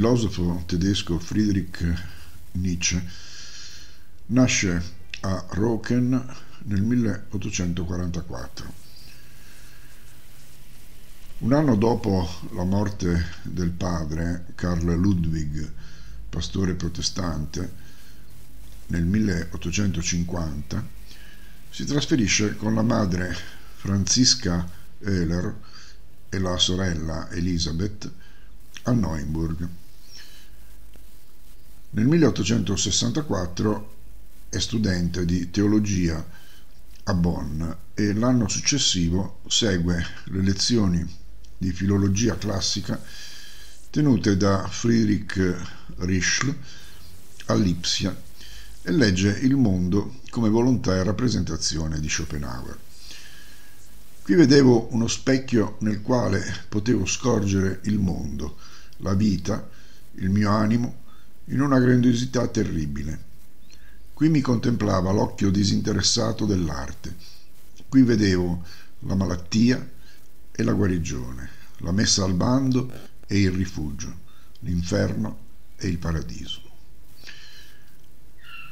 il filosofo tedesco Friedrich Nietzsche nasce a Roken nel 1844. Un anno dopo la morte del padre, Carl Ludwig, pastore protestante, nel 1850, si trasferisce con la madre Franziska Euler e la sorella Elisabeth a Neuenburg. Nel 1864 è studente di teologia a Bonn e l'anno successivo segue le lezioni di filologia classica tenute da Friedrich Rischl a Lipsia e legge Il mondo come volontà e rappresentazione di Schopenhauer. Qui vedevo uno specchio nel quale potevo scorgere il mondo, la vita, il mio animo, in una grandiosità terribile. Qui mi contemplava l'occhio disinteressato dell'arte. Qui vedevo la malattia e la guarigione, la messa al bando e il rifugio, l'inferno e il paradiso.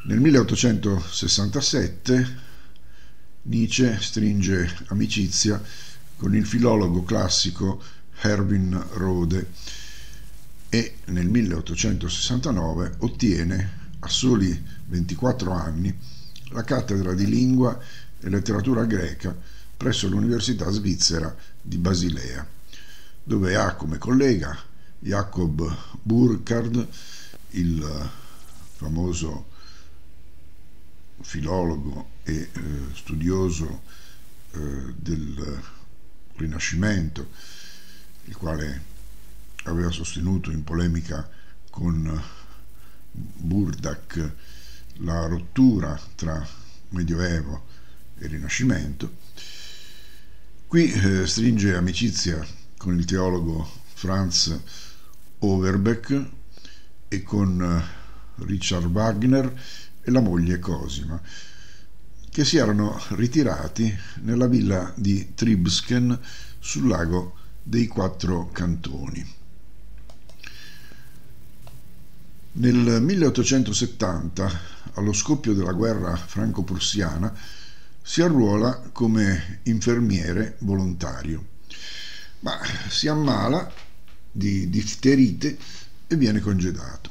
Nel 1867 Nietzsche stringe amicizia con il filologo classico Erwin Rode e nel 1869 ottiene a soli 24 anni la cattedra di lingua e letteratura greca presso l'Università svizzera di Basilea, dove ha come collega Jacob Burkhardt, il famoso filologo e eh, studioso eh, del Rinascimento, il quale aveva sostenuto in polemica con Burdak la rottura tra Medioevo e Rinascimento. Qui eh, stringe amicizia con il teologo Franz Overbeck e con eh, Richard Wagner e la moglie Cosima, che si erano ritirati nella villa di Tribsken sul lago dei Quattro Cantoni. Nel 1870, allo scoppio della guerra franco-prussiana, si arruola come infermiere volontario, ma si ammala di difterite e viene congedato.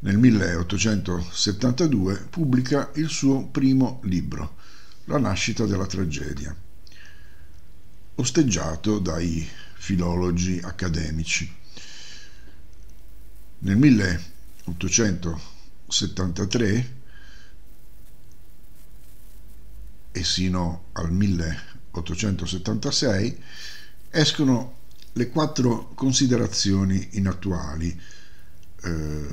Nel 1872 pubblica il suo primo libro, La nascita della tragedia, osteggiato dai filologi accademici. Nel 1873 e sino al 1876 escono le quattro considerazioni inattuali. Eh,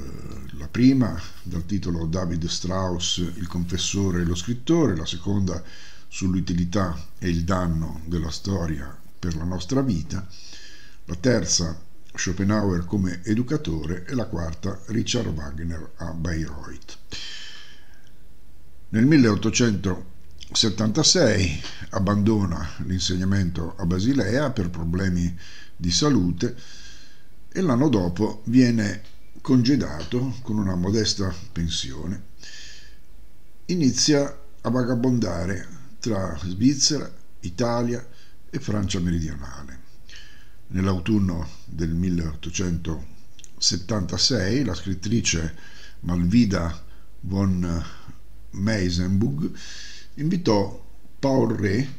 la prima dal titolo David Strauss, il confessore e lo scrittore, la seconda sull'utilità e il danno della storia per la nostra vita, la terza Schopenhauer come educatore e la quarta Richard Wagner a Bayreuth. Nel 1876 abbandona l'insegnamento a Basilea per problemi di salute e l'anno dopo viene congedato con una modesta pensione. Inizia a vagabondare tra Svizzera, Italia e Francia meridionale. Nell'autunno del 1876 la scrittrice Malvida von Meisenbug invitò Paul Ré,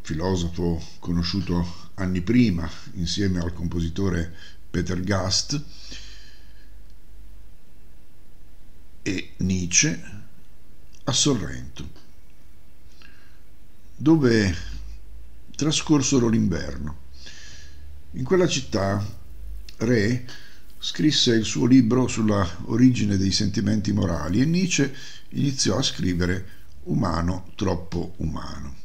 filosofo conosciuto anni prima insieme al compositore Peter Gast, e Nietzsche a Sorrento, dove trascorsero l'inverno. In quella città Re scrisse il suo libro sulla origine dei sentimenti morali e Nietzsche iniziò a scrivere Umano troppo umano.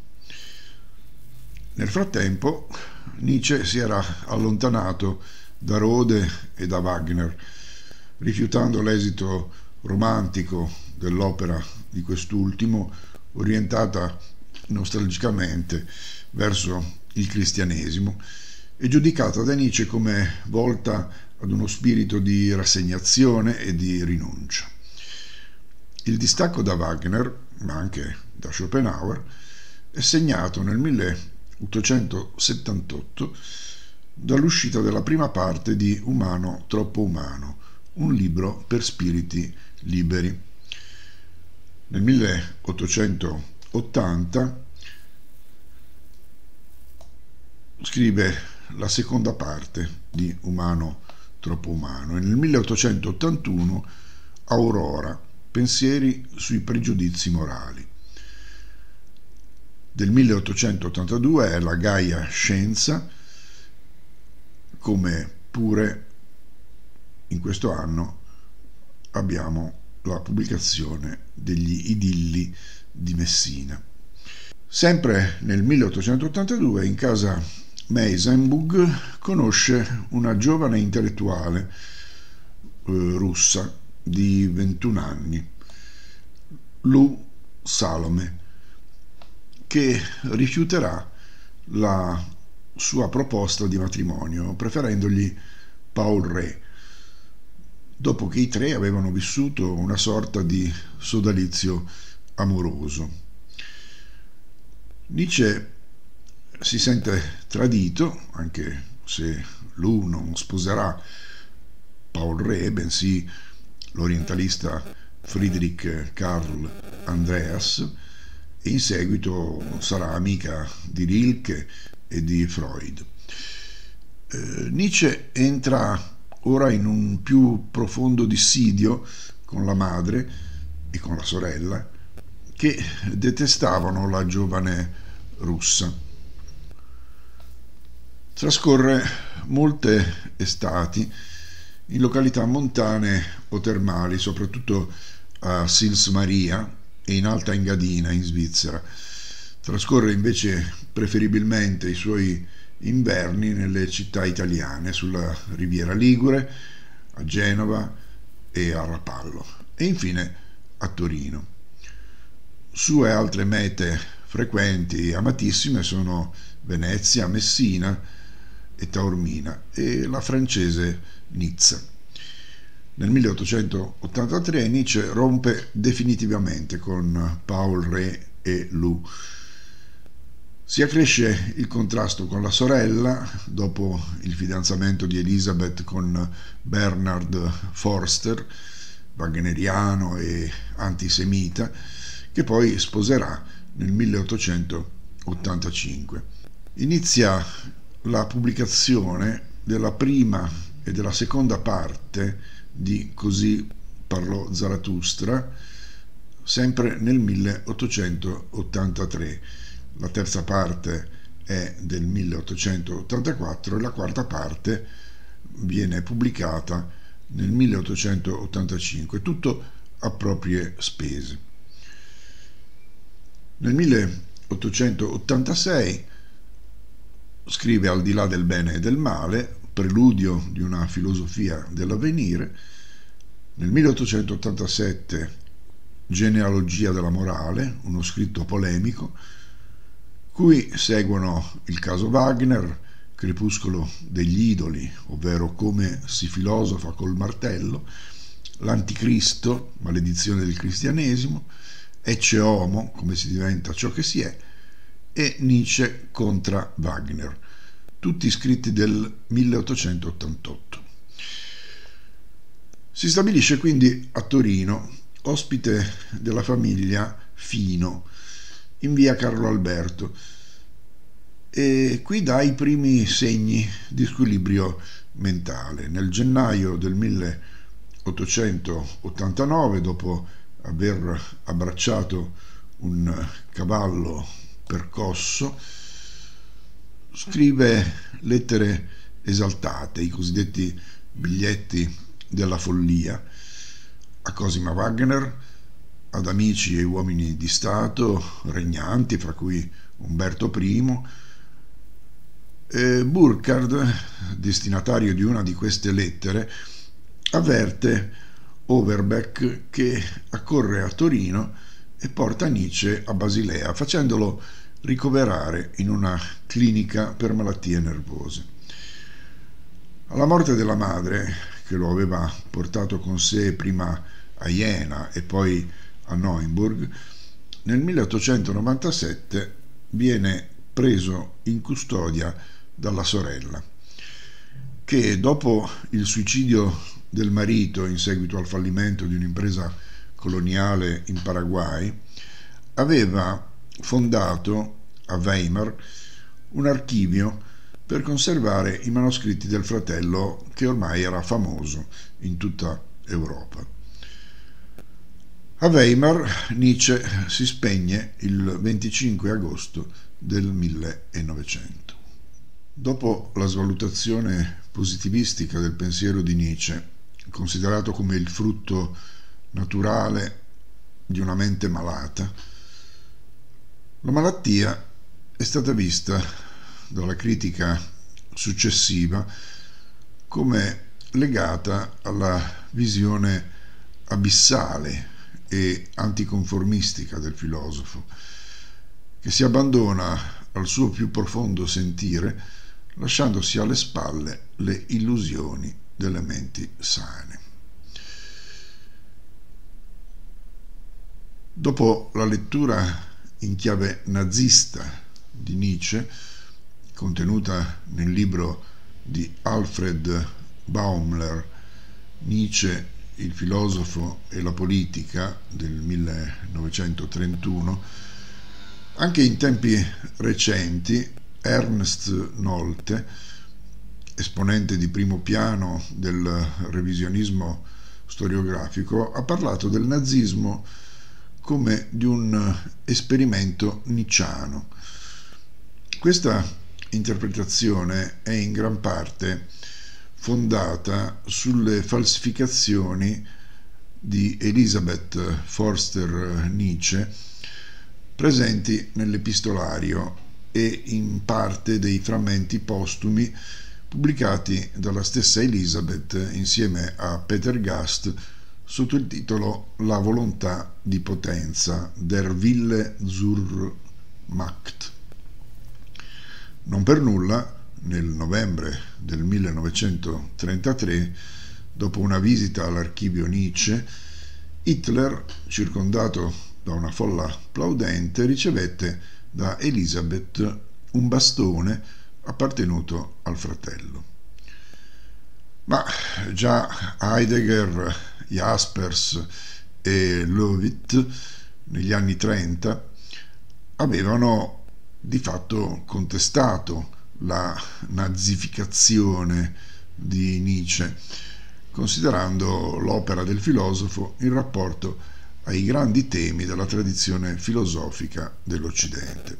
Nel frattempo Nietzsche si era allontanato da Rode e da Wagner, rifiutando l'esito romantico dell'opera di quest'ultimo, orientata nostalgicamente verso il cristianesimo è giudicata da Nietzsche come volta ad uno spirito di rassegnazione e di rinuncia. Il distacco da Wagner, ma anche da Schopenhauer, è segnato nel 1878 dall'uscita della prima parte di Umano troppo umano, un libro per spiriti liberi. Nel 1880 scrive la seconda parte di Umano troppo umano e nel 1881 Aurora, pensieri sui pregiudizi morali. Del 1882 è la Gaia Scienza, come pure in questo anno abbiamo la pubblicazione degli idilli di Messina. Sempre nel 1882 in casa Meisenbug conosce una giovane intellettuale eh, russa di 21 anni, Lu Salome, che rifiuterà la sua proposta di matrimonio, preferendogli Paul Re, dopo che i tre avevano vissuto una sorta di sodalizio amoroso. Nietzsche si sente tradito, anche se lui non sposerà Paul Re, bensì l'orientalista Friedrich Karl Andreas, e in seguito sarà amica di Rilke e di Freud. Eh, Nietzsche entra ora in un più profondo dissidio con la madre e con la sorella che detestavano la giovane russa. Trascorre molte estati in località montane o termali, soprattutto a Sils Maria e in Alta Engadina in Svizzera. Trascorre invece preferibilmente i suoi inverni nelle città italiane, sulla Riviera Ligure, a Genova e a Rapallo e infine a Torino. Sue altre mete frequenti e amatissime sono Venezia, Messina, e Taormina e la francese Nizza. Nel 1883 Nietzsche rompe definitivamente con Paul Ré e Lou. Si accresce il contrasto con la sorella dopo il fidanzamento di Elisabeth con Bernard Forster, wagneriano e antisemita, che poi sposerà nel 1885. Inizia la pubblicazione della prima e della seconda parte di Così parlò Zarathustra, sempre nel 1883. La terza parte è del 1884 e la quarta parte viene pubblicata nel 1885, tutto a proprie spese. Nel 1886 scrive Al di là del bene e del male, preludio di una filosofia dell'avvenire, nel 1887 Genealogia della morale, uno scritto polemico, cui seguono il caso Wagner, Crepuscolo degli idoli, ovvero come si filosofa col martello, l'anticristo, maledizione del cristianesimo, Ecce Homo, come si diventa ciò che si è, e Nietzsche contra Wagner, tutti scritti del 1888. Si stabilisce quindi a Torino, ospite della famiglia Fino, in via Carlo Alberto, e qui dà i primi segni di squilibrio mentale. Nel gennaio del 1889, dopo aver abbracciato un cavallo percosso, scrive lettere esaltate, i cosiddetti biglietti della follia, a Cosima Wagner, ad amici e uomini di Stato regnanti, fra cui Umberto I. Burkhard, destinatario di una di queste lettere, avverte Overbeck che accorre a Torino e porta Nietzsche a Basilea, facendolo ricoverare in una clinica per malattie nervose. Alla morte della madre, che lo aveva portato con sé prima a Jena e poi a Neuenburg, nel 1897 viene preso in custodia dalla sorella, che dopo il suicidio del marito in seguito al fallimento di un'impresa coloniale in Paraguay, aveva fondato a Weimar un archivio per conservare i manoscritti del fratello che ormai era famoso in tutta Europa. A Weimar Nietzsche si spegne il 25 agosto del 1900. Dopo la svalutazione positivistica del pensiero di Nietzsche, considerato come il frutto naturale di una mente malata, la malattia è stata vista dalla critica successiva come legata alla visione abissale e anticonformistica del filosofo, che si abbandona al suo più profondo sentire, lasciandosi alle spalle le illusioni delle menti sane. Dopo la lettura in chiave nazista di Nietzsche, contenuta nel libro di Alfred Baumler, Nietzsche, il filosofo e la politica del 1931, anche in tempi recenti Ernst Nolte, esponente di primo piano del revisionismo storiografico, ha parlato del nazismo come di un esperimento nicciano. Questa interpretazione è in gran parte fondata sulle falsificazioni di Elisabeth Forster Nietzsche presenti nell'epistolario e in parte dei frammenti postumi pubblicati dalla stessa Elisabeth insieme a Peter Gast sotto il titolo La volontà di potenza, Der Wille zur Macht. Non per nulla, nel novembre del 1933, dopo una visita all'archivio Nietzsche, Hitler, circondato da una folla plaudente, ricevette da Elisabeth un bastone appartenuto al fratello. Ma già Heidegger, Jaspers e Löwit negli anni 30 avevano di fatto contestato la nazificazione di Nietzsche, considerando l'opera del filosofo in rapporto ai grandi temi della tradizione filosofica dell'Occidente.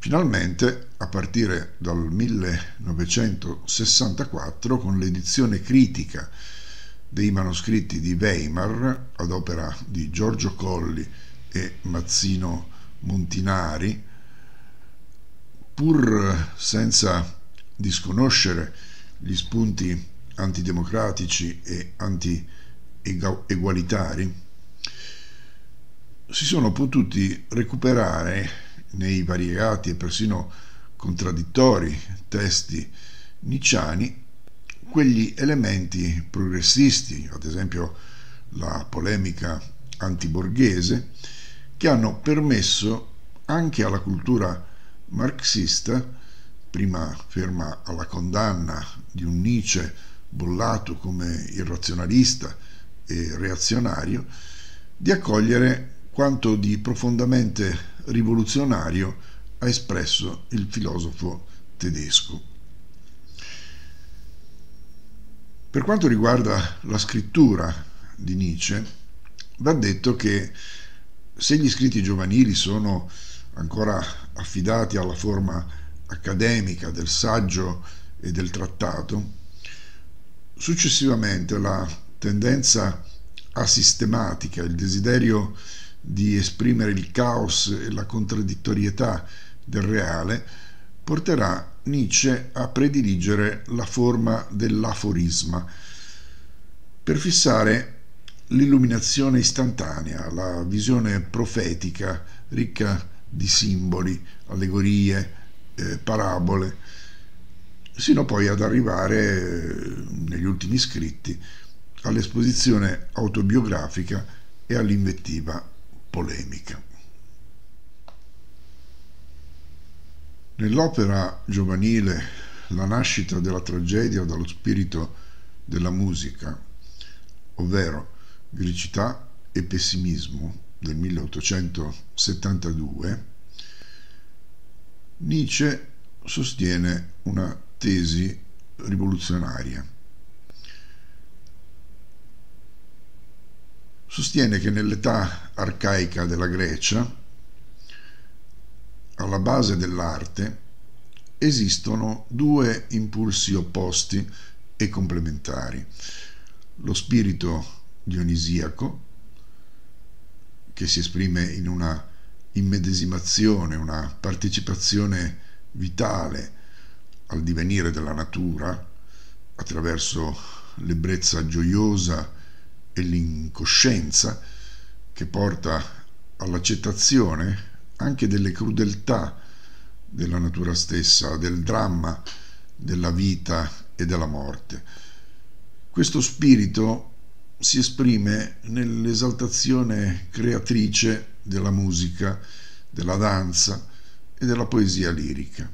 Finalmente, a partire dal 1964, con l'edizione critica dei manoscritti di Weimar, ad opera di Giorgio Colli e Mazzino Montinari, pur senza disconoscere gli spunti antidemocratici e anti-egualitari, si sono potuti recuperare nei variegati e persino contraddittori testi nicciani quegli elementi progressisti, ad esempio la polemica antiborghese, che hanno permesso anche alla cultura marxista, prima ferma alla condanna di un Nietzsche bollato come irrazionalista e reazionario, di accogliere quanto di profondamente rivoluzionario ha espresso il filosofo tedesco. Per quanto riguarda la scrittura di Nietzsche, va detto che se gli scritti giovanili sono ancora affidati alla forma accademica del saggio e del trattato, successivamente la tendenza asistematica, il desiderio di esprimere il caos e la contraddittorietà del reale, porterà Nietzsche a prediligere la forma dell'aforisma per fissare l'illuminazione istantanea, la visione profetica ricca di simboli, allegorie, eh, parabole, sino poi ad arrivare negli ultimi scritti all'esposizione autobiografica e all'invettiva polemica. Nell'opera giovanile La nascita della tragedia dallo spirito della musica, ovvero Gricità e pessimismo del 1872, Nietzsche sostiene una tesi rivoluzionaria. Sostiene che nell'età arcaica della Grecia, alla base dell'arte, esistono due impulsi opposti e complementari. Lo spirito dionisiaco, che si esprime in una immedesimazione, una partecipazione vitale al divenire della natura attraverso l'ebbrezza gioiosa e l'incoscienza che porta all'accettazione anche delle crudeltà della natura stessa, del dramma della vita e della morte. Questo spirito si esprime nell'esaltazione creatrice della musica, della danza e della poesia lirica.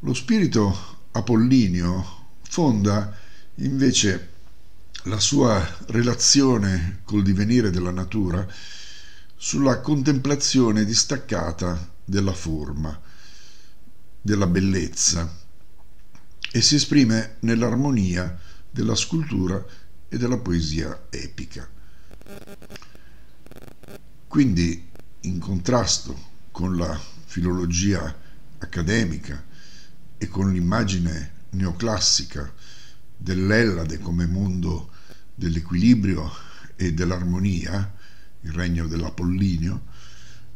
Lo spirito apollinio fonda invece la sua relazione col divenire della natura sulla contemplazione distaccata della forma, della bellezza e si esprime nell'armonia della scultura e della poesia epica. Quindi, in contrasto con la filologia accademica e con l'immagine neoclassica dell'Ellade come mondo dell'equilibrio e dell'armonia, il regno dell'Apollinio,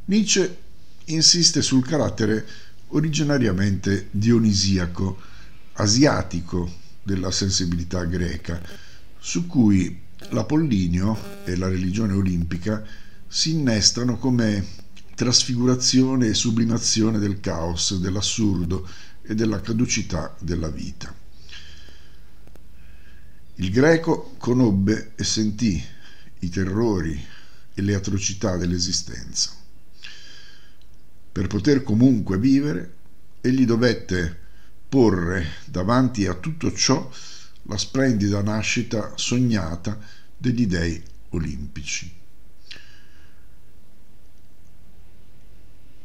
Nietzsche insiste sul carattere originariamente dionisiaco, asiatico della sensibilità greca, su cui l'Apollinio e la religione olimpica si innestano come trasfigurazione e sublimazione del caos, dell'assurdo e della caducità della vita. Il greco conobbe e sentì i terrori e le atrocità dell'esistenza. Per poter comunque vivere, egli dovette porre davanti a tutto ciò la splendida nascita sognata degli dei olimpici.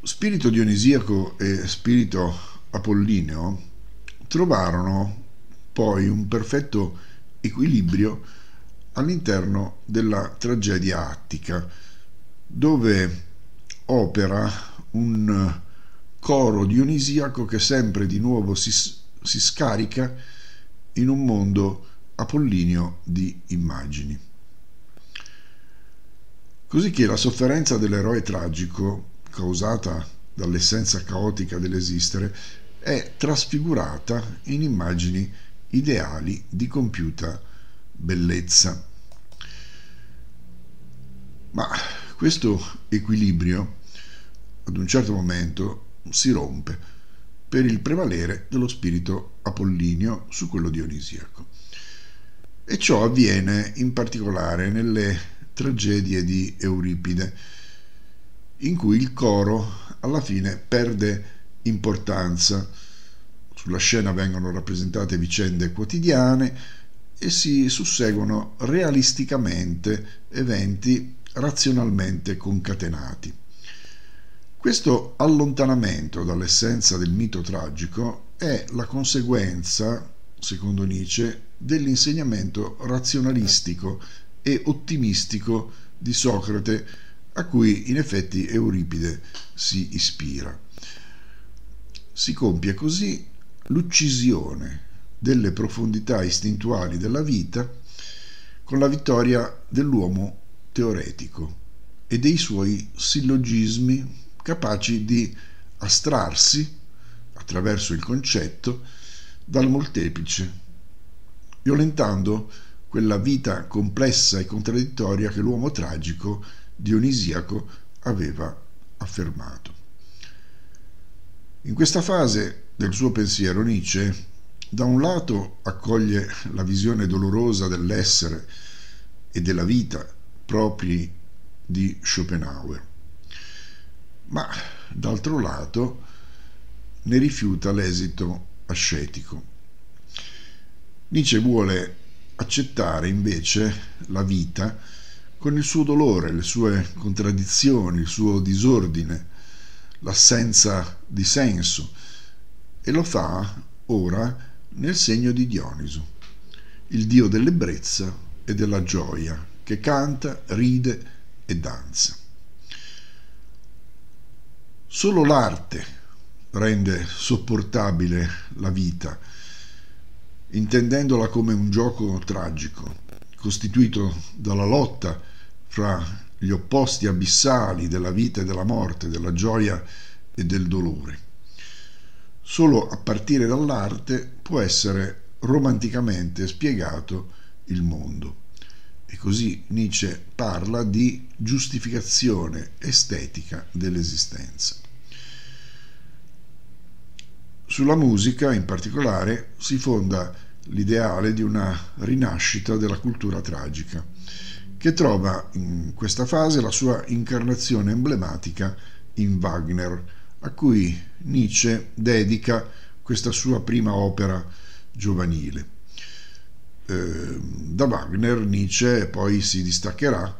Spirito dionisiaco e spirito apollineo trovarono poi un perfetto equilibrio all'interno della tragedia attica, dove opera un coro dionisiaco che sempre di nuovo si, si scarica in un mondo apollineo di immagini. Così che la sofferenza dell'eroe tragico, causata dall'essenza caotica dell'esistere, è trasfigurata in immagini ideali di compiuta bellezza. Ma questo equilibrio, ad un certo momento, si rompe per il prevalere dello spirito apollineo su quello dionisiaco. E ciò avviene in particolare nelle tragedie di Euripide, in cui il coro alla fine perde importanza. Sulla scena vengono rappresentate vicende quotidiane e si susseguono realisticamente eventi razionalmente concatenati. Questo allontanamento dall'essenza del mito tragico è la conseguenza, secondo Nietzsche, dell'insegnamento razionalistico e ottimistico di Socrate a cui in effetti Euripide si ispira. Si compie così l'uccisione delle profondità istintuali della vita con la vittoria dell'uomo teoretico e dei suoi sillogismi capaci di astrarsi, attraverso il concetto, dal molteplice, violentando quella vita complessa e contraddittoria che l'uomo tragico dionisiaco aveva affermato. In questa fase del suo pensiero Nietzsche da un lato accoglie la visione dolorosa dell'essere e della vita propri di Schopenhauer, ma d'altro lato ne rifiuta l'esito ascetico. Nietzsche vuole accettare invece la vita con il suo dolore, le sue contraddizioni, il suo disordine, l'assenza di senso e lo fa ora nel segno di Dioniso, il dio dell'ebbrezza e della gioia, che canta, ride e danza. Solo l'arte rende sopportabile la vita, intendendola come un gioco tragico, costituito dalla lotta fra gli opposti abissali della vita e della morte, della gioia e del dolore. Solo a partire dall'arte può essere romanticamente spiegato il mondo. E così Nietzsche parla di giustificazione estetica dell'esistenza. Sulla musica, in particolare, si fonda l'ideale di una rinascita della cultura tragica, che trova in questa fase la sua incarnazione emblematica in Wagner, a cui Nietzsche dedica questa sua prima opera giovanile. Eh, da Wagner Nietzsche poi si distaccherà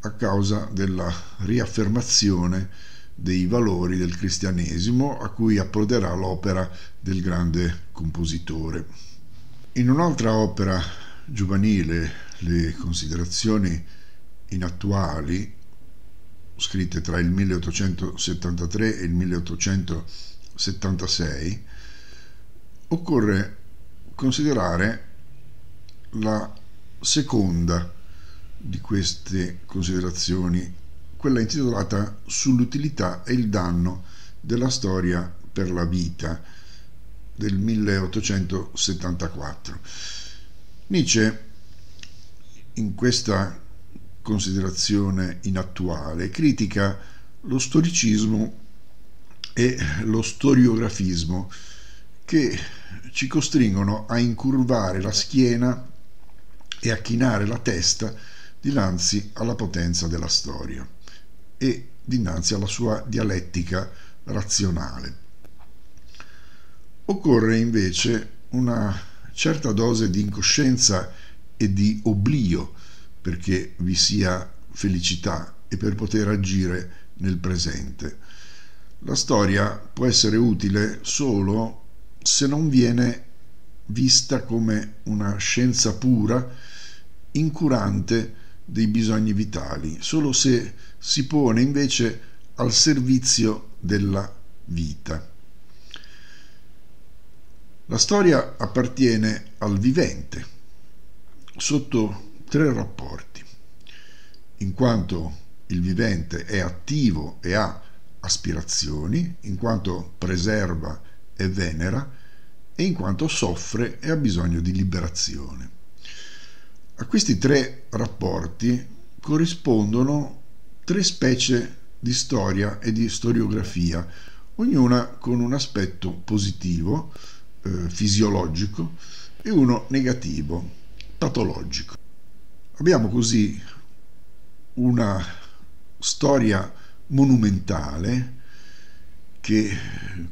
a causa della riaffermazione dei valori del cristianesimo a cui approderà l'opera del grande compositore. In un'altra opera giovanile, le considerazioni inattuali scritte tra il 1873 e il 1876, occorre considerare la seconda di queste considerazioni, quella intitolata Sull'utilità e il danno della storia per la vita del 1874. Nietzsche in questa considerazione inattuale, critica lo storicismo e lo storiografismo che ci costringono a incurvare la schiena e a chinare la testa dinanzi alla potenza della storia e dinanzi alla sua dialettica razionale. Occorre invece una certa dose di incoscienza e di oblio perché vi sia felicità e per poter agire nel presente. La storia può essere utile solo se non viene vista come una scienza pura, incurante dei bisogni vitali, solo se si pone invece al servizio della vita. La storia appartiene al vivente, sotto tre rapporti, in quanto il vivente è attivo e ha aspirazioni, in quanto preserva e venera, e in quanto soffre e ha bisogno di liberazione. A questi tre rapporti corrispondono tre specie di storia e di storiografia, ognuna con un aspetto positivo, eh, fisiologico, e uno negativo, patologico. Abbiamo così una storia monumentale che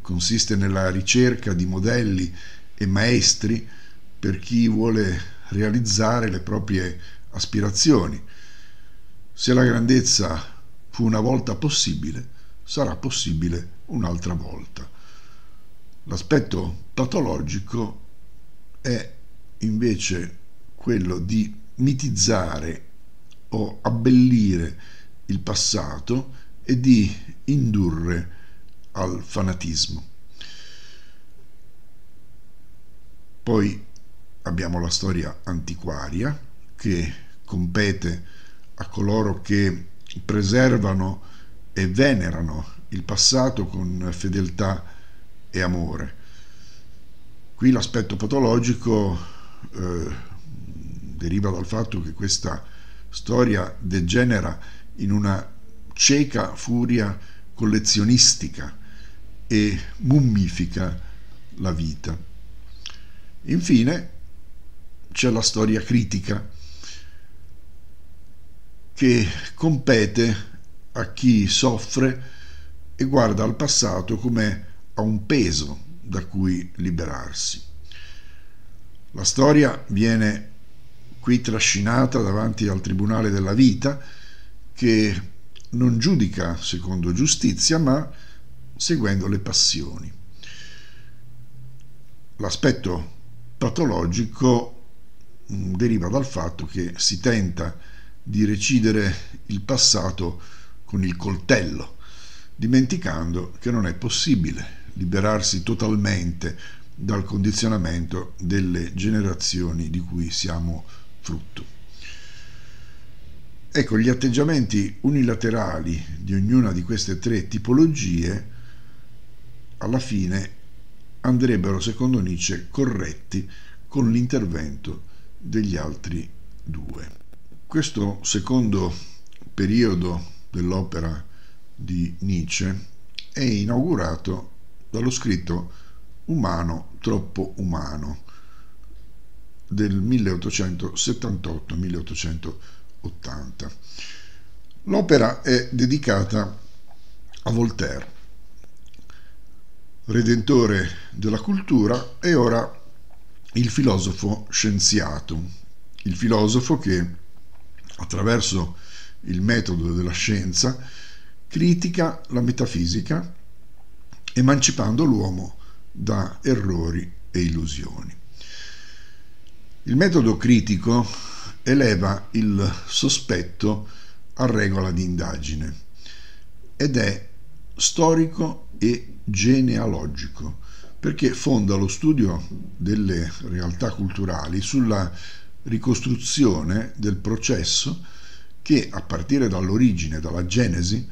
consiste nella ricerca di modelli e maestri per chi vuole realizzare le proprie aspirazioni. Se la grandezza fu una volta possibile, sarà possibile un'altra volta. L'aspetto patologico è invece quello di mitizzare o abbellire il passato e di indurre al fanatismo. Poi abbiamo la storia antiquaria che compete a coloro che preservano e venerano il passato con fedeltà e amore. Qui l'aspetto patologico eh, deriva dal fatto che questa storia degenera in una cieca furia collezionistica e mummifica la vita. Infine c'è la storia critica che compete a chi soffre e guarda al passato come a un peso da cui liberarsi. La storia viene qui trascinata davanti al Tribunale della Vita che non giudica secondo giustizia ma seguendo le passioni. L'aspetto patologico mm, deriva dal fatto che si tenta di recidere il passato con il coltello, dimenticando che non è possibile liberarsi totalmente dal condizionamento delle generazioni di cui siamo frutto. Ecco, gli atteggiamenti unilaterali di ognuna di queste tre tipologie alla fine andrebbero, secondo Nietzsche, corretti con l'intervento degli altri due. Questo secondo periodo dell'opera di Nietzsche è inaugurato dallo scritto Umano troppo umano del 1878-1880. L'opera è dedicata a Voltaire, redentore della cultura e ora il filosofo scienziato, il filosofo che attraverso il metodo della scienza, critica la metafisica, emancipando l'uomo da errori e illusioni. Il metodo critico eleva il sospetto a regola di indagine ed è storico e genealogico perché fonda lo studio delle realtà culturali sulla ricostruzione del processo che, a partire dall'origine, dalla genesi,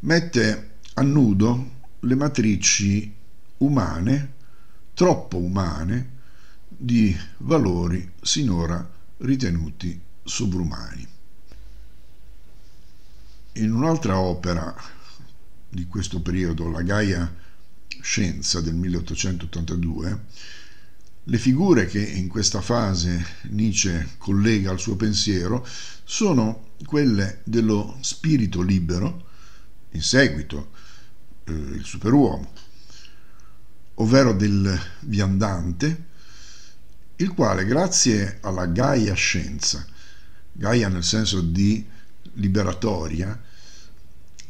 mette a nudo le matrici umane, troppo umane, di valori sinora ritenuti sovrumani. In un'altra opera di questo periodo, la Gaia Scienza del 1882, le figure che in questa fase Nietzsche collega al suo pensiero sono quelle dello spirito libero, in seguito eh, il superuomo, ovvero del viandante, il quale grazie alla Gaia scienza, Gaia nel senso di liberatoria,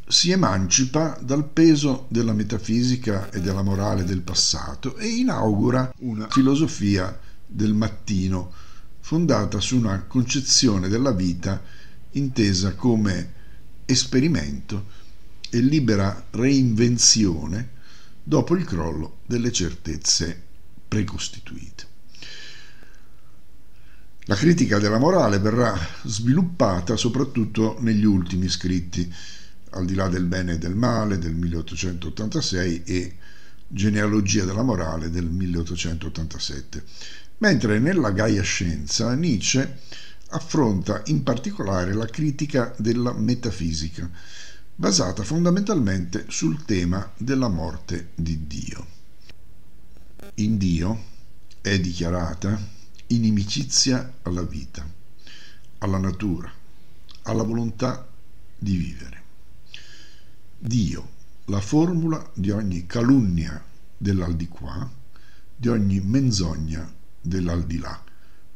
si emancipa dal peso della metafisica e della morale del passato e inaugura una filosofia del mattino fondata su una concezione della vita intesa come esperimento e libera reinvenzione dopo il crollo delle certezze precostituite. La critica della morale verrà sviluppata soprattutto negli ultimi scritti al di là del bene e del male del 1886 e Genealogia della morale del 1887, mentre nella Gaia Scienza Nietzsche affronta in particolare la critica della metafisica, basata fondamentalmente sul tema della morte di Dio. In Dio è dichiarata inimicizia alla vita, alla natura, alla volontà di vivere. Dio, la formula di ogni calunnia dell'aldilà, di ogni menzogna dell'aldilà.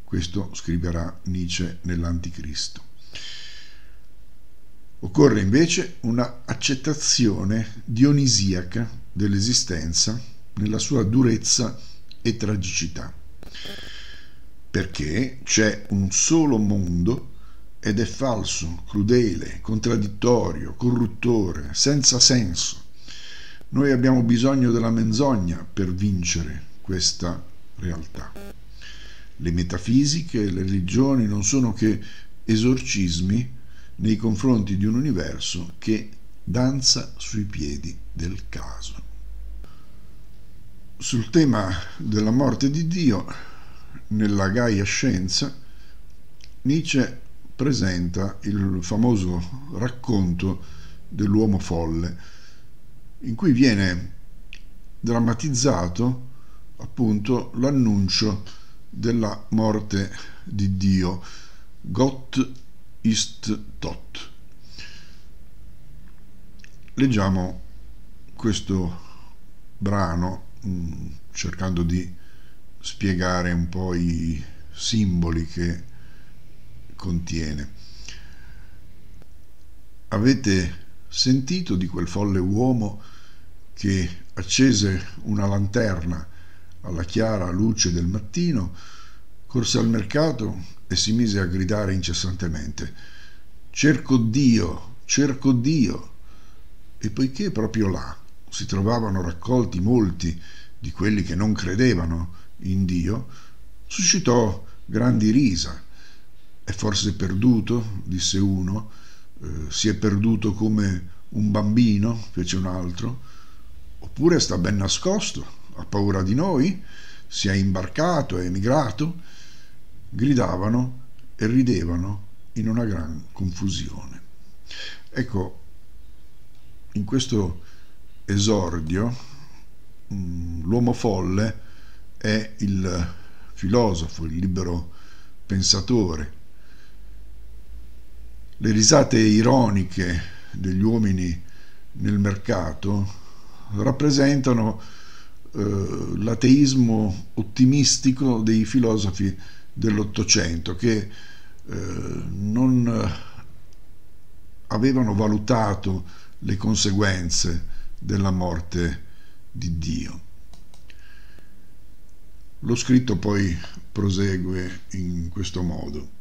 Questo scriverà Nietzsche nell'Anticristo. Occorre invece una accettazione dionisiaca dell'esistenza nella sua durezza e tragicità, perché c'è un solo mondo ed è falso, crudele, contraddittorio, corruttore, senza senso. Noi abbiamo bisogno della menzogna per vincere questa realtà. Le metafisiche le religioni non sono che esorcismi nei confronti di un universo che danza sui piedi del caso. Sul tema della morte di Dio, nella Gaia Scienza, Nietzsche presenta il famoso racconto dell'uomo folle, in cui viene drammatizzato appunto l'annuncio della morte di Dio. Gott ist tot. Leggiamo questo brano mm, cercando di spiegare un po' i simboli che contiene. Avete sentito di quel folle uomo che accese una lanterna alla chiara luce del mattino, corse al mercato e si mise a gridare incessantemente Cerco Dio, cerco Dio. E poiché proprio là si trovavano raccolti molti di quelli che non credevano in Dio, suscitò grandi risa. È forse perduto? disse uno. Eh, si è perduto come un bambino? fece un altro. Oppure sta ben nascosto, ha paura di noi? Si è imbarcato, è emigrato? Gridavano e ridevano in una gran confusione. Ecco, in questo esordio, mm, l'uomo folle è il filosofo, il libero pensatore. Le risate ironiche degli uomini nel mercato rappresentano eh, l'ateismo ottimistico dei filosofi dell'Ottocento che eh, non avevano valutato le conseguenze della morte di Dio. Lo scritto poi prosegue in questo modo.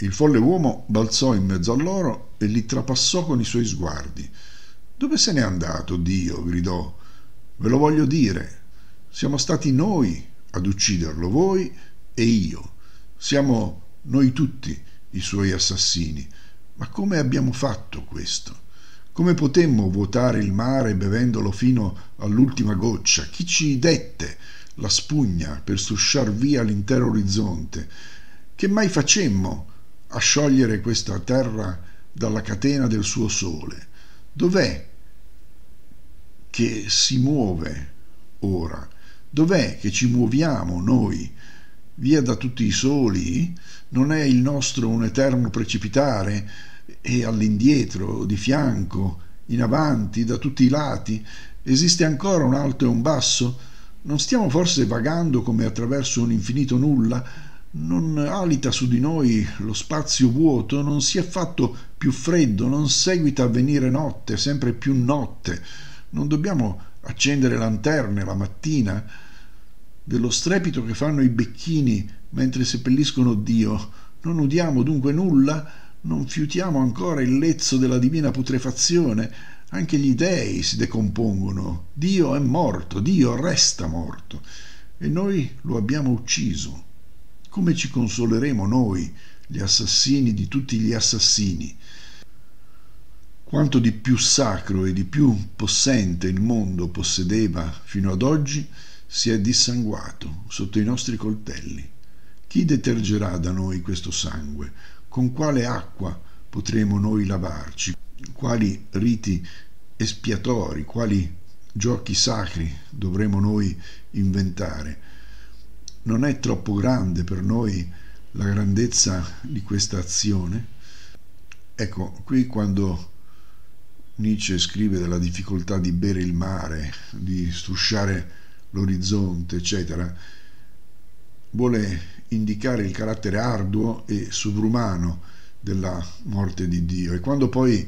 Il folle uomo balzò in mezzo a loro e li trapassò con i suoi sguardi. Dove se n'è andato Dio? gridò. Ve lo voglio dire. Siamo stati noi ad ucciderlo, voi e io. Siamo noi tutti i suoi assassini. Ma come abbiamo fatto questo? Come potemmo vuotare il mare bevendolo fino all'ultima goccia? Chi ci dette la spugna per strusciar via l'intero orizzonte? Che mai facemmo a sciogliere questa terra dalla catena del suo sole? Dov'è che si muove ora? Dov'è che ci muoviamo noi? Via da tutti i soli? Non è il nostro un eterno precipitare? e all'indietro, di fianco, in avanti, da tutti i lati? Esiste ancora un alto e un basso? Non stiamo forse vagando come attraverso un infinito nulla? Non alita su di noi lo spazio vuoto? Non si è fatto più freddo? Non seguita a venire notte, sempre più notte? Non dobbiamo accendere lanterne la mattina? Dello strepito che fanno i becchini mentre seppelliscono Dio, non udiamo dunque nulla? non fiutiamo ancora il lezzo della divina putrefazione, anche gli dei si decompongono, Dio è morto, Dio resta morto, e noi lo abbiamo ucciso. Come ci consoleremo noi, gli assassini di tutti gli assassini? Quanto di più sacro e di più possente il mondo possedeva fino ad oggi si è dissanguato sotto i nostri coltelli. Chi detergerà da noi questo sangue? Con quale acqua potremo noi lavarci? Quali riti espiatori, quali giochi sacri dovremo noi inventare? Non è troppo grande per noi la grandezza di questa azione? Ecco, qui quando Nietzsche scrive della difficoltà di bere il mare, di strusciare l'orizzonte, eccetera, vuole indicare il carattere arduo e sovrumano della morte di Dio e quando poi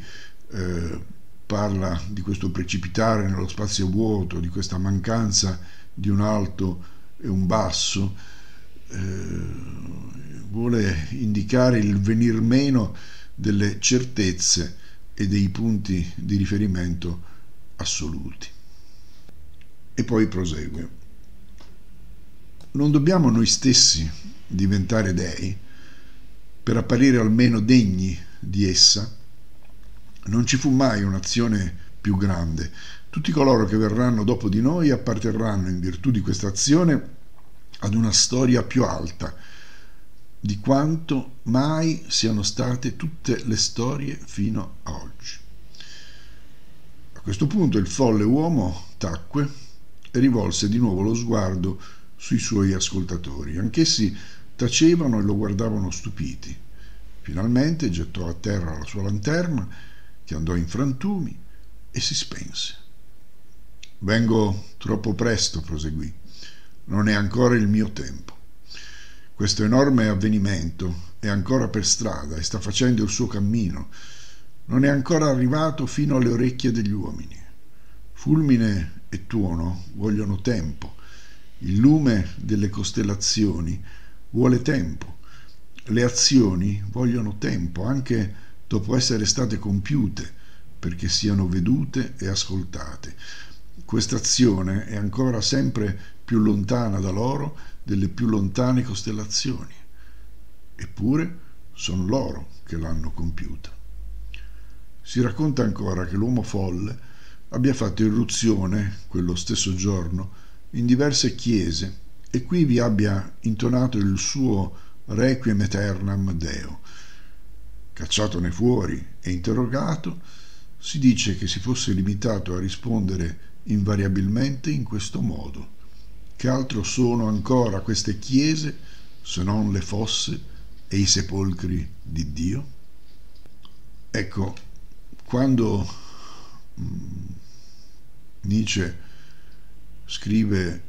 eh, parla di questo precipitare nello spazio vuoto, di questa mancanza di un alto e un basso, eh, vuole indicare il venir meno delle certezze e dei punti di riferimento assoluti. E poi prosegue. Non dobbiamo noi stessi diventare dei per apparire almeno degni di essa? Non ci fu mai un'azione più grande. Tutti coloro che verranno dopo di noi apparterranno in virtù di questa azione ad una storia più alta di quanto mai siano state tutte le storie fino a oggi. A questo punto il folle uomo tacque e rivolse di nuovo lo sguardo sui suoi ascoltatori. Anch'essi tacevano e lo guardavano stupiti. Finalmente gettò a terra la sua lanterna, che andò in frantumi e si spense. Vengo troppo presto, proseguì. Non è ancora il mio tempo. Questo enorme avvenimento è ancora per strada e sta facendo il suo cammino. Non è ancora arrivato fino alle orecchie degli uomini. Fulmine e tuono vogliono tempo. Il lume delle costellazioni vuole tempo. Le azioni vogliono tempo, anche dopo essere state compiute, perché siano vedute e ascoltate. Questa azione è ancora sempre più lontana da loro delle più lontane costellazioni. Eppure sono loro che l'hanno compiuta. Si racconta ancora che l'uomo folle abbia fatto irruzione quello stesso giorno in diverse chiese e qui vi abbia intonato il suo requiem aeternam Deo. Cacciatone fuori e interrogato, si dice che si fosse limitato a rispondere invariabilmente in questo modo. Che altro sono ancora queste chiese se non le fosse e i sepolcri di Dio? Ecco, quando mm, Nietzsche scrive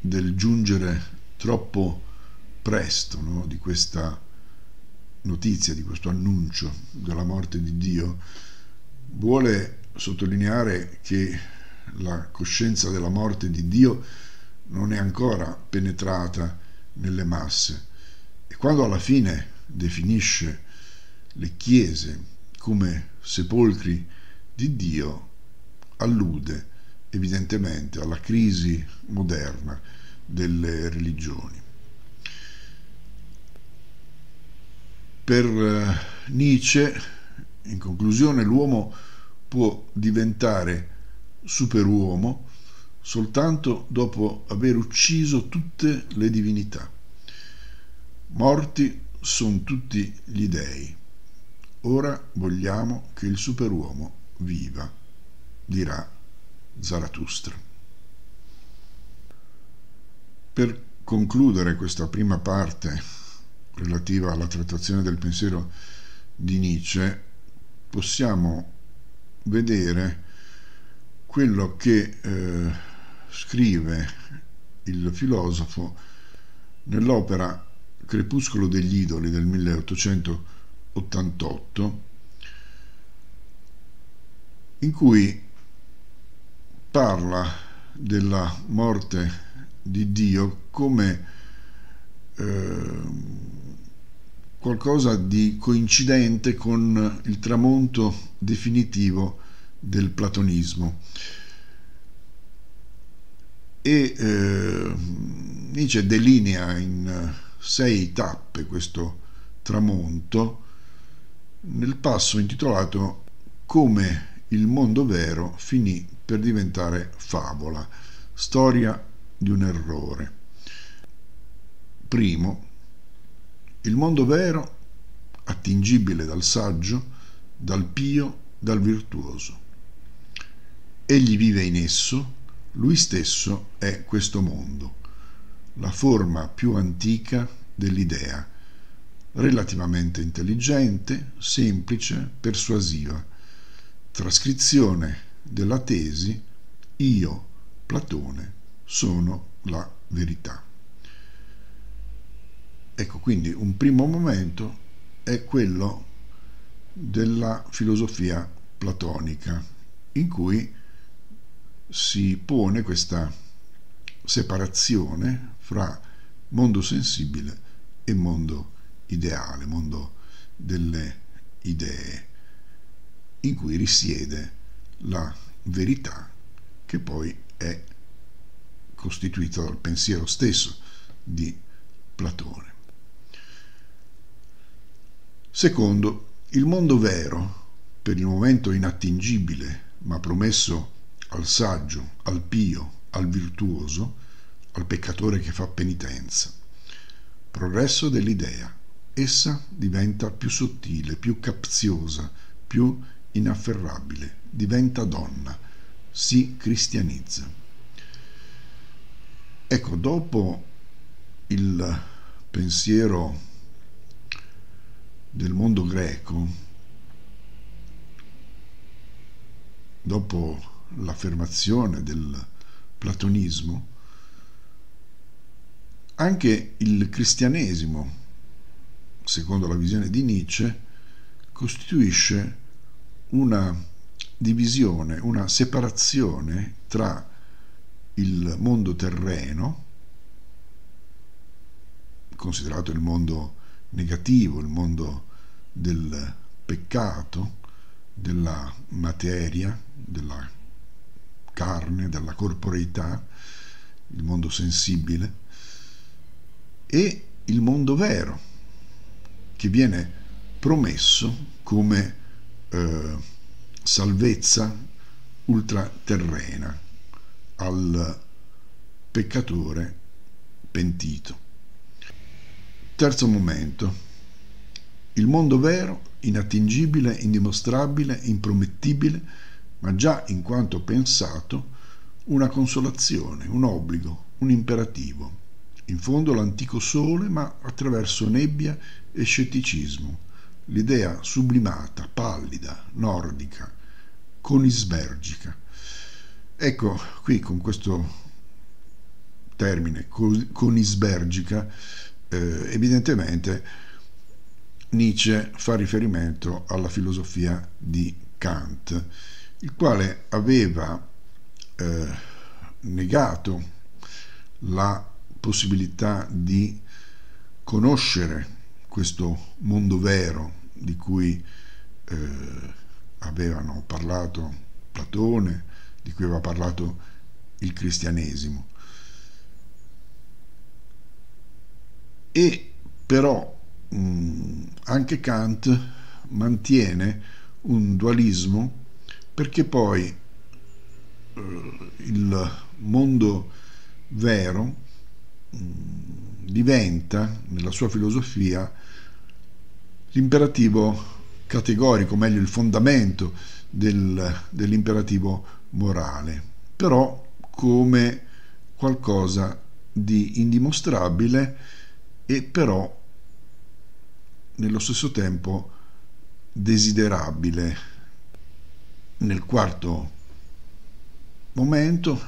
del giungere troppo presto no, di questa notizia, di questo annuncio della morte di Dio, vuole sottolineare che la coscienza della morte di Dio non è ancora penetrata nelle masse e quando alla fine definisce le chiese come sepolcri di Dio, allude evidentemente alla crisi moderna delle religioni. Per eh, Nietzsche, in conclusione, l'uomo può diventare superuomo soltanto dopo aver ucciso tutte le divinità. Morti sono tutti gli dei. Ora vogliamo che il superuomo viva, dirà Zarathustra. Per concludere questa prima parte relativa alla trattazione del pensiero di Nietzsche, possiamo vedere quello che eh, scrive il filosofo nell'opera Crepuscolo degli idoli del 1888, in cui parla della morte di Dio come eh, qualcosa di coincidente con il tramonto definitivo del platonismo. E eh, Nietzsche delinea in sei tappe questo tramonto nel passo intitolato Come il mondo vero finì per diventare favola, storia di un errore. Primo, il mondo vero, attingibile dal saggio, dal pio, dal virtuoso. Egli vive in esso, lui stesso è questo mondo, la forma più antica dell'idea, relativamente intelligente, semplice, persuasiva, trascrizione della tesi io, Platone, sono la verità. Ecco, quindi un primo momento è quello della filosofia platonica, in cui si pone questa separazione fra mondo sensibile e mondo ideale, mondo delle idee, in cui risiede la verità che poi è costituita dal pensiero stesso di Platone. Secondo, il mondo vero, per il momento inattingibile, ma promesso al saggio, al pio, al virtuoso, al peccatore che fa penitenza. Progresso dell'idea. Essa diventa più sottile, più capziosa, più inafferrabile, diventa donna, si cristianizza. Ecco, dopo il pensiero del mondo greco, dopo l'affermazione del platonismo, anche il cristianesimo, secondo la visione di Nietzsche, costituisce una divisione, una separazione tra il mondo terreno, considerato il mondo negativo, il mondo del peccato, della materia, della carne, della corporeità, il mondo sensibile, e il mondo vero, che viene promesso come eh, salvezza ultraterrena al peccatore pentito. Terzo momento. Il mondo vero, inattingibile, indimostrabile, impromettibile, ma già in quanto pensato, una consolazione, un obbligo, un imperativo. In fondo l'antico sole, ma attraverso nebbia e scetticismo, l'idea sublimata, pallida, nordica, conisbergica Ecco, qui con questo termine conisbergica, eh, evidentemente Nietzsche fa riferimento alla filosofia di Kant, il quale aveva eh, negato la possibilità di conoscere questo mondo vero di cui eh, avevano parlato Platone, di cui aveva parlato il cristianesimo. E però mh, anche Kant mantiene un dualismo perché poi eh, il mondo vero mh, diventa nella sua filosofia l'imperativo categorico, meglio il fondamento del, dell'imperativo morale, però come qualcosa di indimostrabile e però nello stesso tempo desiderabile. Nel quarto momento,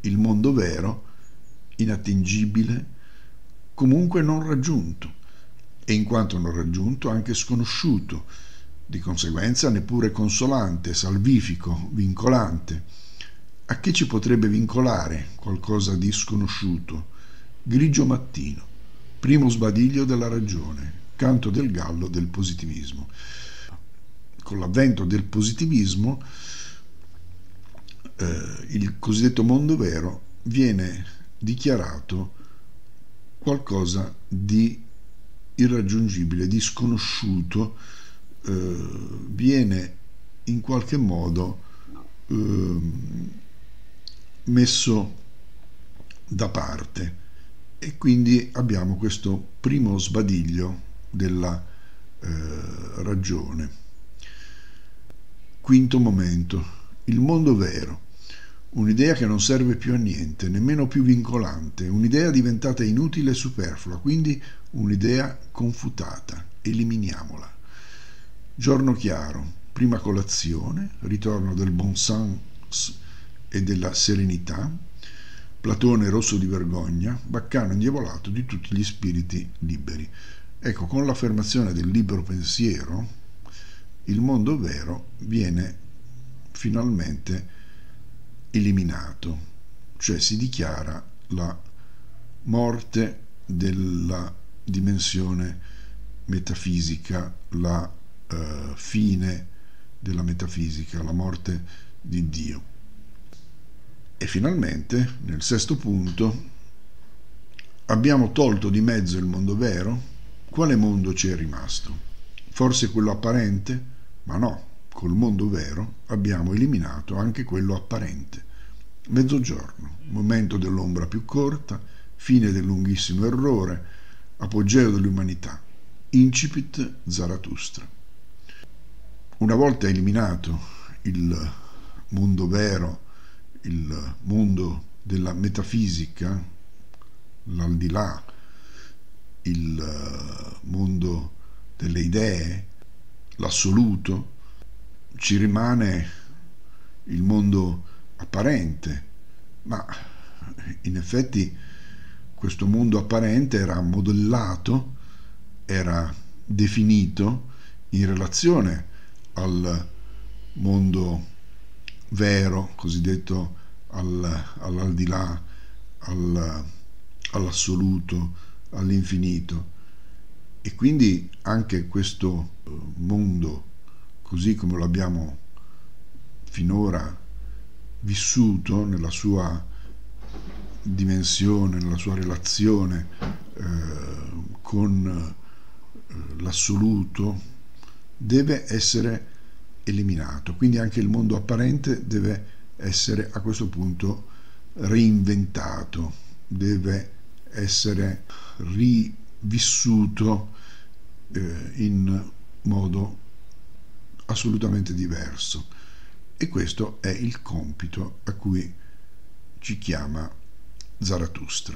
il mondo vero, inattingibile, comunque non raggiunto, e in quanto non raggiunto anche sconosciuto, di conseguenza neppure consolante, salvifico, vincolante. A che ci potrebbe vincolare qualcosa di sconosciuto? Grigio mattino, primo sbadiglio della ragione, canto del gallo del positivismo. Con l'avvento del positivismo, eh, il cosiddetto mondo vero viene dichiarato qualcosa di irraggiungibile, di sconosciuto, eh, viene in qualche modo eh, messo da parte e quindi abbiamo questo primo sbadiglio della eh, ragione. Quinto momento, il mondo vero, un'idea che non serve più a niente, nemmeno più vincolante, un'idea diventata inutile e superflua, quindi un'idea confutata, eliminiamola. Giorno chiaro, prima colazione, ritorno del bon sens e della serenità, Platone rosso di vergogna, Baccano indiavolato di tutti gli spiriti liberi. Ecco, con l'affermazione del libero pensiero, il mondo vero viene finalmente eliminato, cioè si dichiara la morte della dimensione metafisica, la eh, fine della metafisica, la morte di Dio. E finalmente, nel sesto punto, abbiamo tolto di mezzo il mondo vero? Quale mondo ci è rimasto? Forse quello apparente? Ma no, col mondo vero abbiamo eliminato anche quello apparente. Mezzogiorno, momento dell'ombra più corta, fine del lunghissimo errore, apogeo dell'umanità, incipit Zarathustra. Una volta eliminato il mondo vero, il mondo della metafisica, l'aldilà, il eh, mondo delle idee, l'assoluto, ci rimane il mondo apparente, ma in effetti questo mondo apparente era modellato, era definito in relazione al mondo vero, cosiddetto al, all'aldilà, al, all'assoluto, all'infinito. E quindi anche questo eh, mondo, così come lo abbiamo finora vissuto nella sua dimensione, nella sua relazione eh, con eh, l'assoluto, deve essere eliminato. Quindi anche il mondo apparente deve essere a questo punto reinventato, deve essere rivissuto eh, in modo assolutamente diverso. E questo è il compito a cui ci chiama Zarathustra.